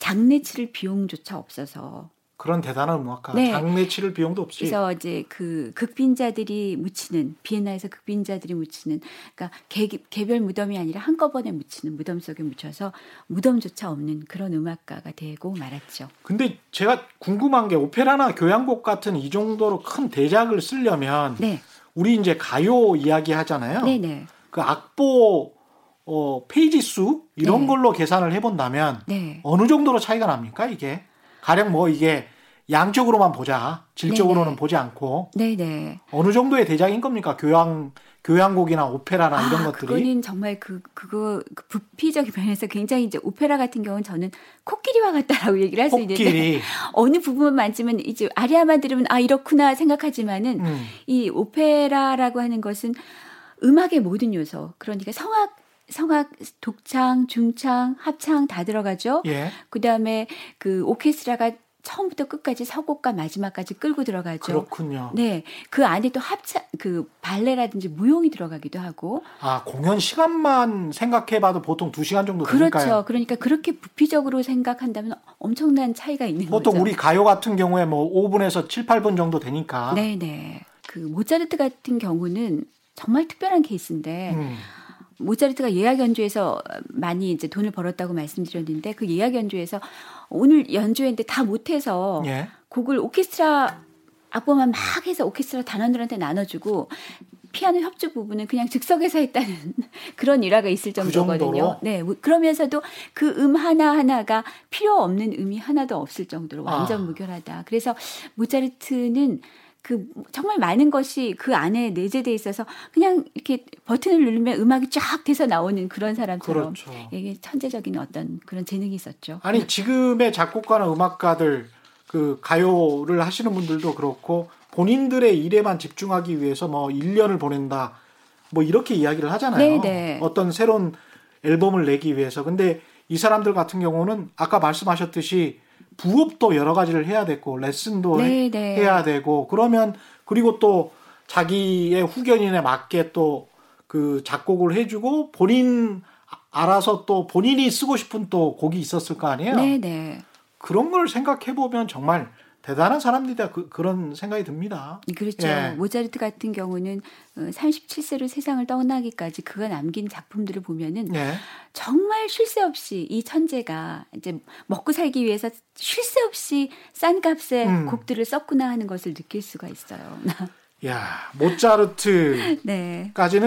장례 치를 비용조차 없어서 그런 대단한 음악가. 네. 장례 치를 비용도 없이. 그래서 이제 그 극빈자들이 묻히는 비엔나에서 극빈자들이 묻히는 그러니까 개, 개별 무덤이 아니라 한꺼번에 묻히는 무덤 속에 묻혀서 무덤조차 없는 그런 음악가가 되고 말았죠. 근데 제가 궁금한 게 오페라나 교향곡 같은 이 정도로 큰 대작을 쓰려면 네. 우리 이제 가요 이야기 하잖아요. 네네. 그 악보 어, 페이지 수 이런 네. 걸로 계산을 해본다면 네. 어느 정도로 차이가 납니까 이게? 가령 뭐 이게 양적으로만 보자 질적으로는 네네. 보지 않고 네네. 어느 정도의 대작인 겁니까 교양 교향곡이나 오페라나 아, 이런 것들이 그거는 정말 그 그거 그 부피적인 면에서 굉장히 이제 오페라 같은 경우는 저는 코끼리와 같다라고 얘기를 할 수 있는데 (laughs) 어느 부분만 만지면 이제 아리아만 들으면 아 이렇구나 생각하지만은 음. 이 오페라라고 하는 것은 음악의 모든 요소 그러니까 성악 성악 독창, 중창, 합창 다 들어가죠. 예. 그다음에 그 오케스트라가 처음부터 끝까지 서곡과 마지막까지 끌고 들어가죠. 그렇군요. 네. 그 안에 또 합창, 그 발레라든지 무용이 들어가기도 하고. 아, 공연 시간만 생각해 봐도 보통 2시간 정도 그렇죠. 되니까요. 그러니까 그렇게 부피적으로 생각한다면 엄청난 차이가 있는 보통 거죠. 보통 우리 가요 같은 경우에 뭐 5분에서 7, 8분 정도 되니까. 네 네. 그 모차르트 같은 경우는 정말 특별한 케이스인데, 음. 모차르트가 예약 연주에서 많이 이제 돈을 벌었다고 말씀드렸는데 그 예약 연주에서 오늘 연주했는데 다 못해서 예. 곡을 오케스트라 악보만 막 해서 오케스트라 단원들한테 나눠주고 피아노 협주 부분은 그냥 즉석에서 했다는 (laughs) 그런 일화가 있을 그 정도거든요. 그 네, 뭐 그러면서도 그 음 하나 하나가 필요 없는 음이 하나도 없을 정도로 완전 아. 무결하다. 그래서 모차르트는 그 정말 많은 것이 그 안에 내재돼 있어서 그냥 이렇게 버튼을 누르면 음악이 쫙 돼서 나오는 그런 사람처럼 그렇죠. 이게 천재적인 어떤 그런 재능이 있었죠. 아니 지금의 작곡가나 음악가들 그 가요를 하시는 분들도 그렇고 본인들의 일에만 집중하기 위해서 뭐 1년을 보낸다. 뭐 이렇게 이야기를 하잖아요. 네네. 네. 어떤 새로운 앨범을 내기 위해서. 근데 이 사람들 같은 경우는 아까 말씀하셨듯이 부업도 여러 가지를 해야 되고 레슨도 네네. 네. 해야 되고 그러면 그리고 또 자기의 후견인에 맞게 또 그 작곡을 해주고 본인 알아서 또 본인이 쓰고 싶은 또 곡이 있었을 거 아니에요. 네네. 네. 그런 걸 생각해 보면 정말 대단한 사람들이다 그, 런 생각이 듭니다. 그렇죠. 예. 모차르트 같은 경우는 37세로 어, 세상을 떠나기까지 그가 남긴 작품들을 보면은 예. 정말 쉴 새 없이 이 천재가 이제 먹고 살기 위해서 쉴 새 없이 싼 값의 음. 곡들을 썼구나 하는 것을 느낄 수가 있어요. (laughs) 야, 모차르트까지는 (laughs)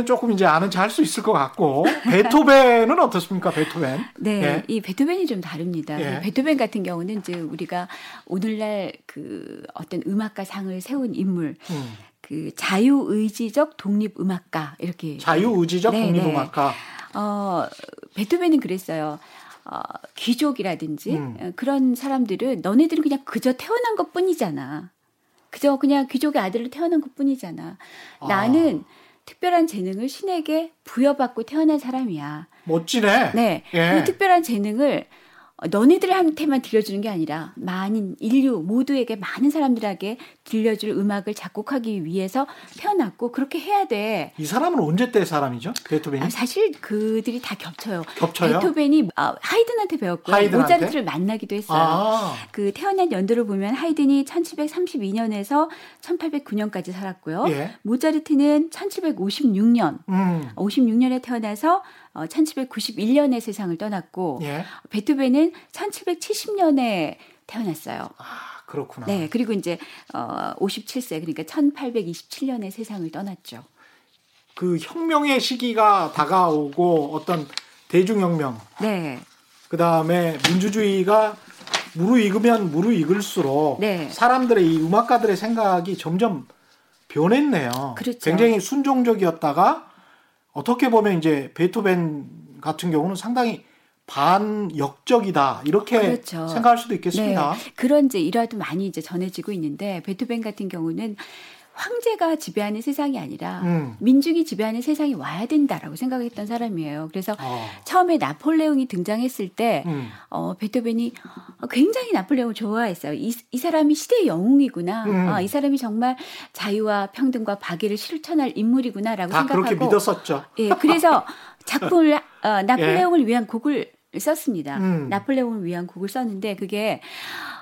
네. 조금 이제 아는 체할수 있을 것 같고 베토벤은 어떻습니까? 베토벤? 네, 예. 이 베토벤이 좀 다릅니다. 예. 베토벤 같은 경우는 이제 우리가 오늘날 그 어떤 음악가 상을 세운 인물. 음. 그 자유의지적 독립음악가 이렇게 자유의지적 네, 독립음악가. 네. 어 베토벤은 그랬어요. 어, 귀족이라든지 음. 그런 사람들은 너네들은 그냥 그저 태어난 것 뿐이잖아. 그저 그냥 귀족의 아들로 태어난 것 뿐이잖아. 아. 나는 특별한 재능을 신에게 부여받고 태어난 사람이야. 멋지네. 네. 예. 그 특별한 재능을 너네들한테만 들려주는 게 아니라 많은 인류 모두에게 많은 사람들에게 들려줄 음악을 작곡하기 위해서 태어났고 그렇게 해야 돼. 이 사람은 언제 때 사람이죠? 베토벤이? 아, 사실 그들이 다 겹쳐요. 겹쳐요? 베토벤이 아, 하이든한테 배웠고 하이든한테? 모차르트를 만나기도 했어요. 아. 그 태어난 연도를 보면 하이든이 1732년에서 1809년까지 살았고요. 예. 모차르트는 1756년, 음. 56년에 태어나서 어, 1791년에 세상을 떠났고 예. 베토벤은 1770년에 태어났어요. 아, 그렇구나. 네, 그리고 이제 어 57세 그러니까 1827년에 세상을 떠났죠. 그 혁명의 시기가 다가오고 어떤 대중혁명. 네. 그다음에 민주주의가 무르익으면 무르익을수록 네. 사람들의 이 음악가들의 생각이 점점 변했네요. 그렇죠. 굉장히 순종적이었다가 어떻게 보면 이제 베토벤 같은 경우는 상당히 반역적이다 이렇게 그렇죠. 생각할 수도 있겠습니다. 네. 그런 이제 일화도 많이 이제 전해지고 있는데 베토벤 같은 경우는 황제가 지배하는 세상이 아니라 음. 민중이 지배하는 세상이 와야 된다라고 생각했던 사람이에요. 그래서 어. 처음에 나폴레옹이 등장했을 때 음. 어, 베토벤이 굉장히 나폴레옹을 좋아했어요. 이, 이 사람이 시대의 영웅이구나. 음. 아, 이 사람이 정말 자유와 평등과 박애를 실천할 인물이구나라고 생각하고 그렇게 믿었었죠. 예, 그래서 (laughs) 작품을 어, 나폴레옹을 예. 위한 곡을 썼습니다. 음. 나폴레옹을 위한 곡을 썼는데 그게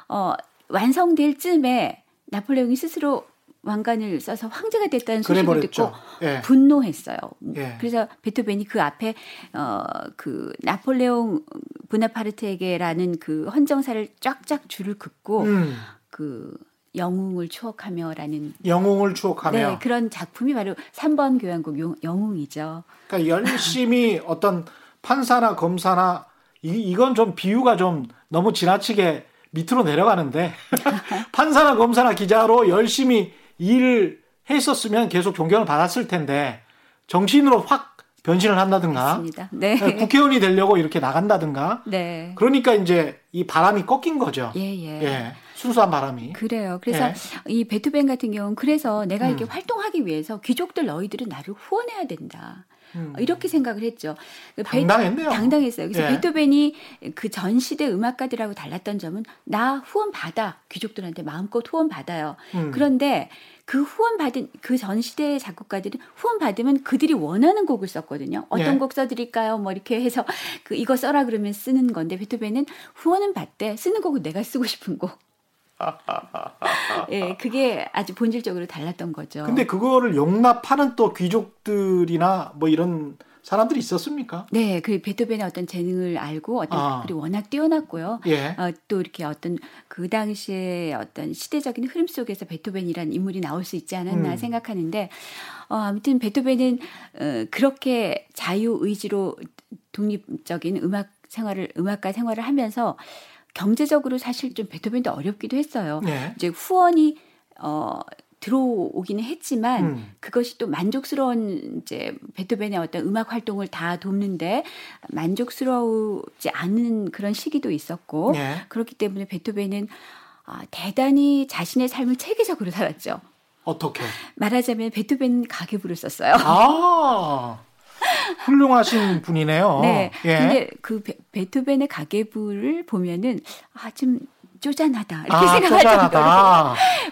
어, 완성될 즈음에 나폴레옹이 스스로 왕관을 써서 황제가 됐다는 소식을 듣고 예. 분노했어요. 예. 그래서 베토벤이 그 앞에 어그 나폴레옹 보나파르트에게라는 그 헌정사를 쫙쫙 줄을 긋고 음. 그 영웅을 추억하며라는 영웅을 추억하며 네, 그런 작품이 바로 3번 교향곡 영웅이죠. 그러니까 열심히 (laughs) 어떤 판사나 검사나 이, 이건 좀 비유가 좀 너무 지나치게 밑으로 내려가는데 (laughs) 판사나 검사나 기자로 열심히 일을 했었으면 계속 존경을 받았을 텐데 정신으로 확 변신을 한다든가 네. 네. 국회의원이 되려고 이렇게 나간다든가 네. 그러니까 이제 이 바람이 꺾인 거죠. 예, 예. 예. 순수한 바람이. 그래요. 그래서 예. 이 베토벤 같은 경우는 그래서 내가 이렇게 음. 활동하기 위해서 귀족들 너희들은 나를 후원해야 된다. 음. 이렇게 생각을 했죠. 그 당당했네요. 당당했어요. 그래서 예. 베토벤이 그 전 시대 음악가들하고 달랐던 점은 나 후원 받아 귀족들한테 마음껏 후원 받아요. 음. 그런데 그 후원 받은 그 전 시대의 작곡가들은 후원 받으면 그들이 원하는 곡을 썼거든요. 어떤 예. 곡 써드릴까요? 뭐 이렇게 해서 (laughs) 그 이거 써라 그러면 쓰는 건데 베토벤은 후원은 받되 쓰는 곡은 내가 쓰고 싶은 곡. (laughs) 예, 그게 아주 본질적으로 달랐던 거죠. 근데 그거를 용납하는 또 귀족들이나 뭐 이런 사람들이 있었습니까? 네, 그 베토벤의 어떤 재능을 알고 어떤 아. 그리고 워낙 뛰어났고요. 예. 어, 또 이렇게 어떤 그 당시에 어떤 시대적인 흐름 속에서 베토벤이란 인물이 나올 수 있지 않았나 음. 생각하는데 어, 아무튼 베토벤은 어, 그렇게 자유 의지로 독립적인 음악 생활을 음악가 생활을 하면서 경제적으로 사실 좀 베토벤도 어렵기도 했어요. 네. 이제 후원이 어 들어오기는 했지만 음. 그것이 또 만족스러운 이제 베토벤의 어떤 음악 활동을 다 돕는데 만족스러우지 않은 그런 시기도 있었고 네. 그렇기 때문에 베토벤은 아, 대단히 자신의 삶을 체계적으로 살았죠. 어떻게? 말하자면 베토벤 가계부를 썼어요. 아. 훌륭하신 분이네요. 네. 예. 근데 그 베, 베토벤의 가계부를 보면은 아, 좀 쪼잔하다 이렇게 아, 생각할 정도로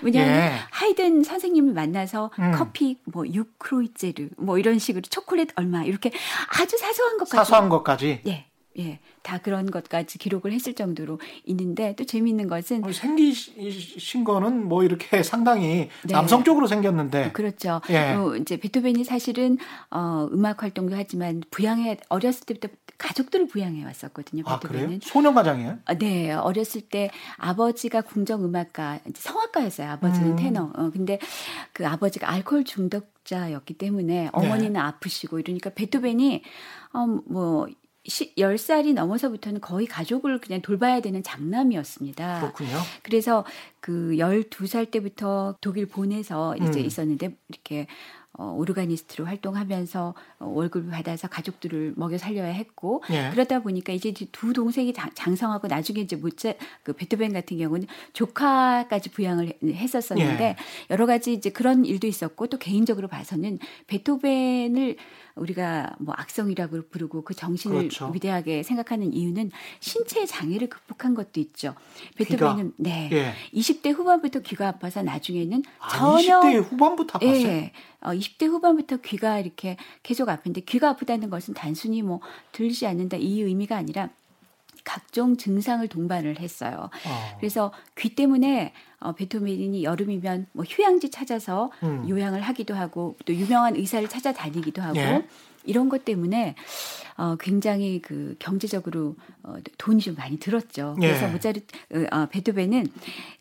왜냐하면 예. 하이든 선생님을 만나서 음. 커피 뭐 6크로이제르 뭐 이런 식으로 초콜릿 얼마 이렇게 아주 사소한 것까지 사소한 것까지 예. 예, 다 그런 것까지 기록을 했을 정도로 있는데 또 재미있는 것은 어, 생기신 거는 뭐 이렇게 상당히 네. 남성적으로 생겼는데 그렇죠. 예. 어, 이제 베토벤이 사실은 어, 음악 활동도 하지만 부양해 어렸을 때부터 가족들을 부양해 왔었거든요. 아, 그래요? 소년가장이에요? 아, 네, 어렸을 때 아버지가 궁정 음악가, 성악가였어요. 아버지는 음. 테너. 어, 근데 그 아버지가 알코올 중독 자였기 때문에 네. 어머니는 네. 아프시고 이러니까 베토벤이 어, 뭐 10살이 넘어서부터는 거의 가족을 그냥 돌봐야 되는 장남이었습니다. 그렇군요. 그래서 그 12살 때부터 독일 본에서 이제 음. 있었는데 이렇게 어, 오르가니스트로 활동하면서 어, 월급을 받아서 가족들을 먹여 살려야 했고 예. 그러다 보니까 이제 두 동생이 장성하고 나중에 이제 모짜 그 베토벤 같은 경우는 조카까지 부양을 했었었는데 예. 여러 가지 이제 그런 일도 있었고 또 개인적으로 봐서는 베토벤을 우리가 뭐 악성이라고 부르고 그 정신을 그렇죠. 위대하게 생각하는 이유는 신체 장애를 극복한 것도 있죠. 베토벤은 네. 예. 20대 후반부터 귀가 아파서 나중에는 아, 전혀 20대 후반부터 아팠어요. 예. 어, 20대 후반부터 귀가 이렇게 계속 아픈데 귀가 아프다는 것은 단순히 뭐 들리지 않는다 이 의미가 아니라 각종 증상을 동반을 했어요. 어. 그래서 귀 때문에 어, 베토벤이 여름이면 뭐 휴양지 찾아서 음. 요양을 하기도 하고 또 유명한 의사를 찾아다니기도 하고 예. 이런 것 때문에 어, 굉장히 그 경제적으로 어, 돈이 좀 많이 들었죠. 예. 그래서 모차르 어, 어, 베토벤은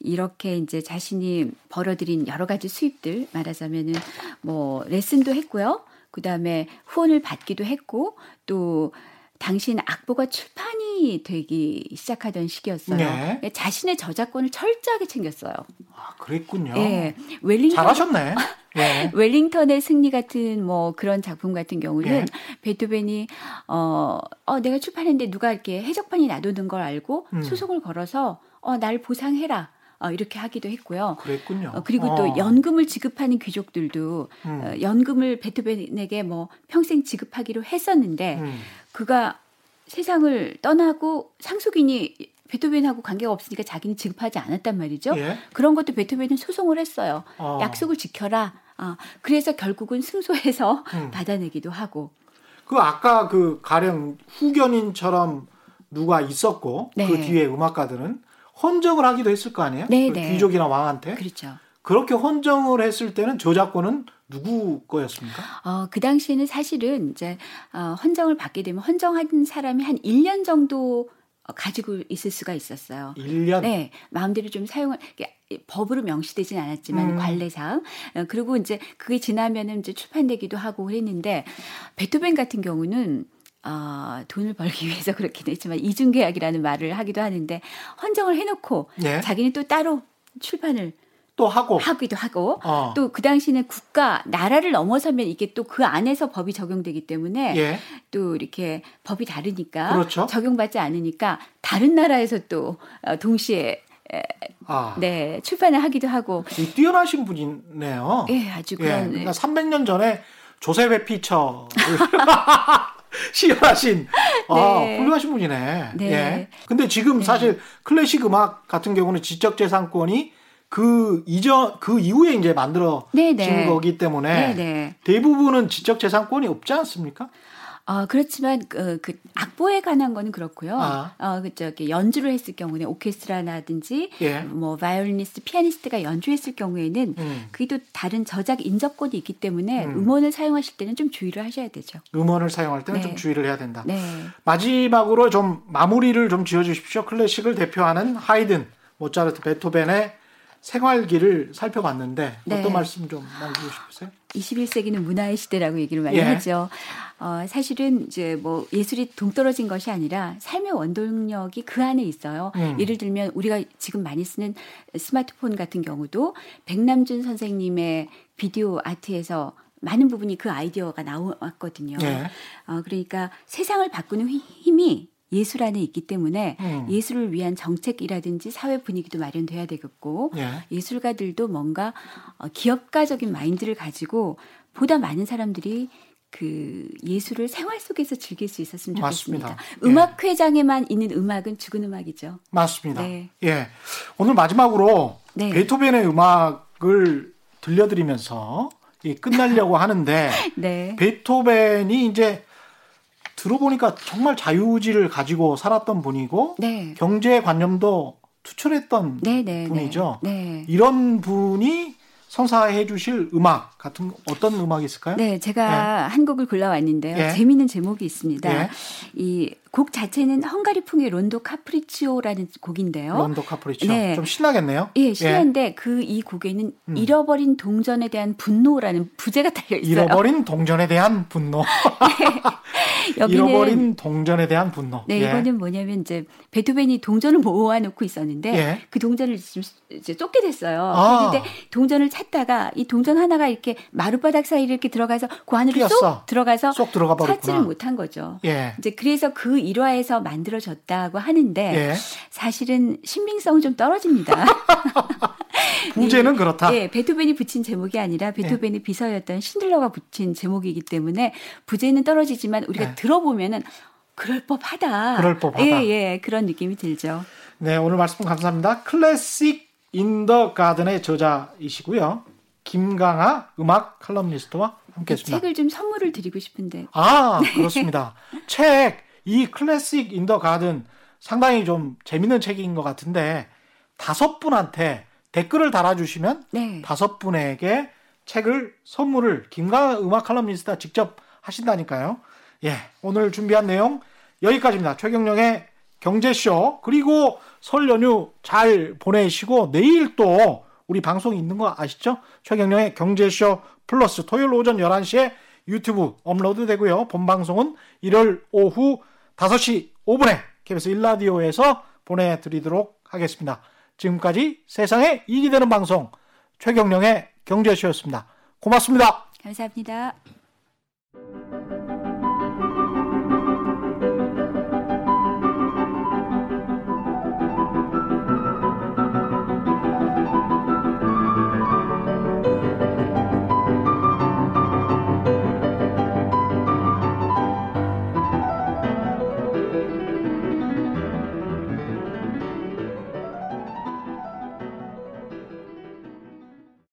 이렇게 이제 자신이 벌어들인 여러 가지 수입들 말하자면은 뭐 레슨도 했고요. 그 다음에 후원을 받기도 했고 또 당신 악보가 출판이 되기 시작하던 시기였어요. 네. 예, 자신의 저작권을 철저하게 챙겼어요. 아, 그랬군요. 예. 웰링턴 잘하셨네. 네. (laughs) 웰링턴의 승리 같은 뭐 그런 작품 같은 경우는 네. 베토벤이 어, 어 내가 출판했는데 누가 이렇게 해적판이 놔두는 걸 알고 음. 소송을 걸어서 어 날 보상해라. 어, 이렇게 하기도 했고요. 그랬군요. 어, 그리고 어. 또 연금을 지급하는 귀족들도 음. 어, 연금을 베토벤에게 뭐 평생 지급하기로 했었는데 음. 그가 세상을 떠나고 상속인이 베토벤하고 관계가 없으니까 자기는 지급하지 않았단 말이죠. 예? 그런 것도 베토벤은 소송을 했어요. 어. 약속을 지켜라. 어, 그래서 결국은 승소해서 음. 받아내기도 하고. 그 아까 그 가령 후견인처럼 누가 있었고 네. 그 뒤에 음악가들은 헌정을 하기도 했을 거 아니에요? 네, 그 네. 귀족이나 왕한테. 그렇죠. 그렇게 헌정을 했을 때는 저작권은 누구 거였습니까? 어, 그 당시에는 사실은 이제 어, 헌정을 받게 되면 헌정한 사람이 한 1년 정도 가지고 있을 수가 있었어요. 1년? 네. 마음대로 좀 사용을, 법으로 명시되진 않았지만 음. 관례상. 어, 그리고 이제 그게 지나면은 이제 출판되기도 하고 그랬는데 베토벤 같은 경우는 어, 돈을 벌기 (laughs) 위해서 그렇긴 했지만 이중계약이라는 말을 하기도 하는데 헌정을 해놓고 예? 자기는 또 따로 출판을 또 하고 하기도 하고 어. 또그 당시는 국가 나라를 넘어서면 이게 또 그 안에서 법이 적용되기 때문에 예. 또 이렇게 법이 다르니까 그렇죠. 적용받지 않으니까 다른 나라에서 또 어, 동시에 아. 네 출판을 하기도 하고 뛰어나신 분이네요. 예, 아주 그런. 예, 그러니까 300년 전에 조세베 피처 (laughs) (laughs) 시연하신 아, 네. 아, 훌륭하신 분이네. 네. 예. 근데 지금 네. 사실 클래식 음악 같은 경우는 지적 재산권이 그 이전 그 이후에 이제 만들어진 네네. 거기 때문에 네네. 대부분은 지적 재산권이 없지 않습니까? 어, 그렇지만 그, 그 악보에 관한 거는 그렇고요. 아. 어, 그 저기 연주를 했을 경우는 오케스트라라든지 예. 뭐 바이올리니스트, 피아니스트가 연주했을 경우에는 음. 그게 또 다른 저작 인접권이 있기 때문에 음원을 사용하실 때는 좀 주의를 하셔야 되죠. 음원을 사용할 때는 네. 좀 주의를 해야 된다. 네. 마지막으로 좀 마무리를 좀 지어 주십시오. 클래식을 대표하는 하이든, 모차르트, 베토벤의 생활기를 살펴봤는데 네. 어떤 말씀 좀 남기고 싶으세요? 21세기는 문화의 시대라고 얘기를 많이 예. 하죠. 어, 사실은 이제 뭐 예술이 동떨어진 것이 아니라 삶의 원동력이 그 안에 있어요. 음. 예를 들면 우리가 지금 많이 쓰는 스마트폰 같은 경우도 백남준 선생님의 비디오 아트에서 많은 부분이 그 아이디어가 나왔거든요. 예. 어, 그러니까 세상을 바꾸는 힘이 예술 안에 있기 때문에 음. 예술을 위한 정책이라든지 사회 분위기도 마련돼야 되겠고 예. 술가들도 뭔가 어, 기업가적인 마인드를 가지고 보다 많은 사람들이 그 예술을 생활 속에서 즐길 수 있었으면 좋겠습니다. 맞습니다. 음악 회장에만 예. 있는 음악은 죽은 음악이죠. 맞습니다. 네. 예. 오늘 마지막으로 네. 베토벤의 음악을 들려드리면서 끝나려고 하는데 (laughs) 네. 베토벤이 이제 들어보니까 정말 자유의지를 가지고 살았던 분이고 네. 경제 관념도 투철했던 네, 네, 분이죠. 네. 이런 분이 선사해 주실 음악 같은 어떤 음악이 있을까요? 네, 제가 예. 한 곡을 골라왔는데요. 예. 재미있는 제목이 있습니다. 예. 이 곡 자체는 헝가리풍의 론도 카프리치오라는 곡인데요. 론도 카프리치오. 네. 좀 신나겠네요. 예, 신나는데 그이 곡에는 음. 잃어버린 동전에 대한 분노라는 부제가 달려 있어요. 잃어버린 동전에 대한 분노. (laughs) 네. 여기는 잃어버린 동전에 대한 분노. 네, 예. 이거는 뭐냐면 이제 베토벤이 동전을 모아놓고 있었는데 예. 그 동전을 지금 이제 쫓게 됐어요. 아. 그런데 동전을 찾다가 이 동전 하나가 이렇게 마룻바닥 사이를 이렇게 들어가서 그 안으로. 쏙 들어가서 쏙 들어가 찾지를 못한 거죠. 예. 이제 그래서 그 일화에서 만들어졌다고 하는데 예. 사실은 신빙성은 좀 떨어집니다. (laughs) 부제는 그렇다. 예, 베토벤이 붙인 제목이 아니라 베토벤의 예. 비서였던 신들러가 붙인 제목이기 때문에 부제는 떨어지지만 우리가 예. 들어보면은 그럴 법하다. 그럴 법하다. 예, 예, 그런 느낌이 들죠. 네, 오늘 말씀 감사합니다. Classic in the Garden의 저자이시고요. 김강아 음악 칼럼니스트와 함께했습니다. 그 책을 좀 선물을 드리고 싶은데. 아 네. 그렇습니다. (laughs) 책 이 Classic in the Garden 상당히 좀 재밌는 책인 것 같은데 다섯 분한테 댓글을 달아주시면 네. 다섯 분에게 책을 선물을 김강아 음악 칼럼니스트가 직접 하신다니까요. 예, 오늘 준비한 내용 여기까지입니다. 최경영의 경제쇼 그리고 설 연휴 잘 보내시고 내일 또 우리 방송이 있는 거 아시죠? 최경영의 경제쇼 플러스 토요일 오전 11시에 유튜브 업로드 되고요. 본 방송은 1월 오후 5시 5분에 KBS 1라디오에서 보내드리도록 하겠습니다. 지금까지 세상에 이익이 되는 방송 최경령의 경제쇼였습니다. 고맙습니다. 감사합니다.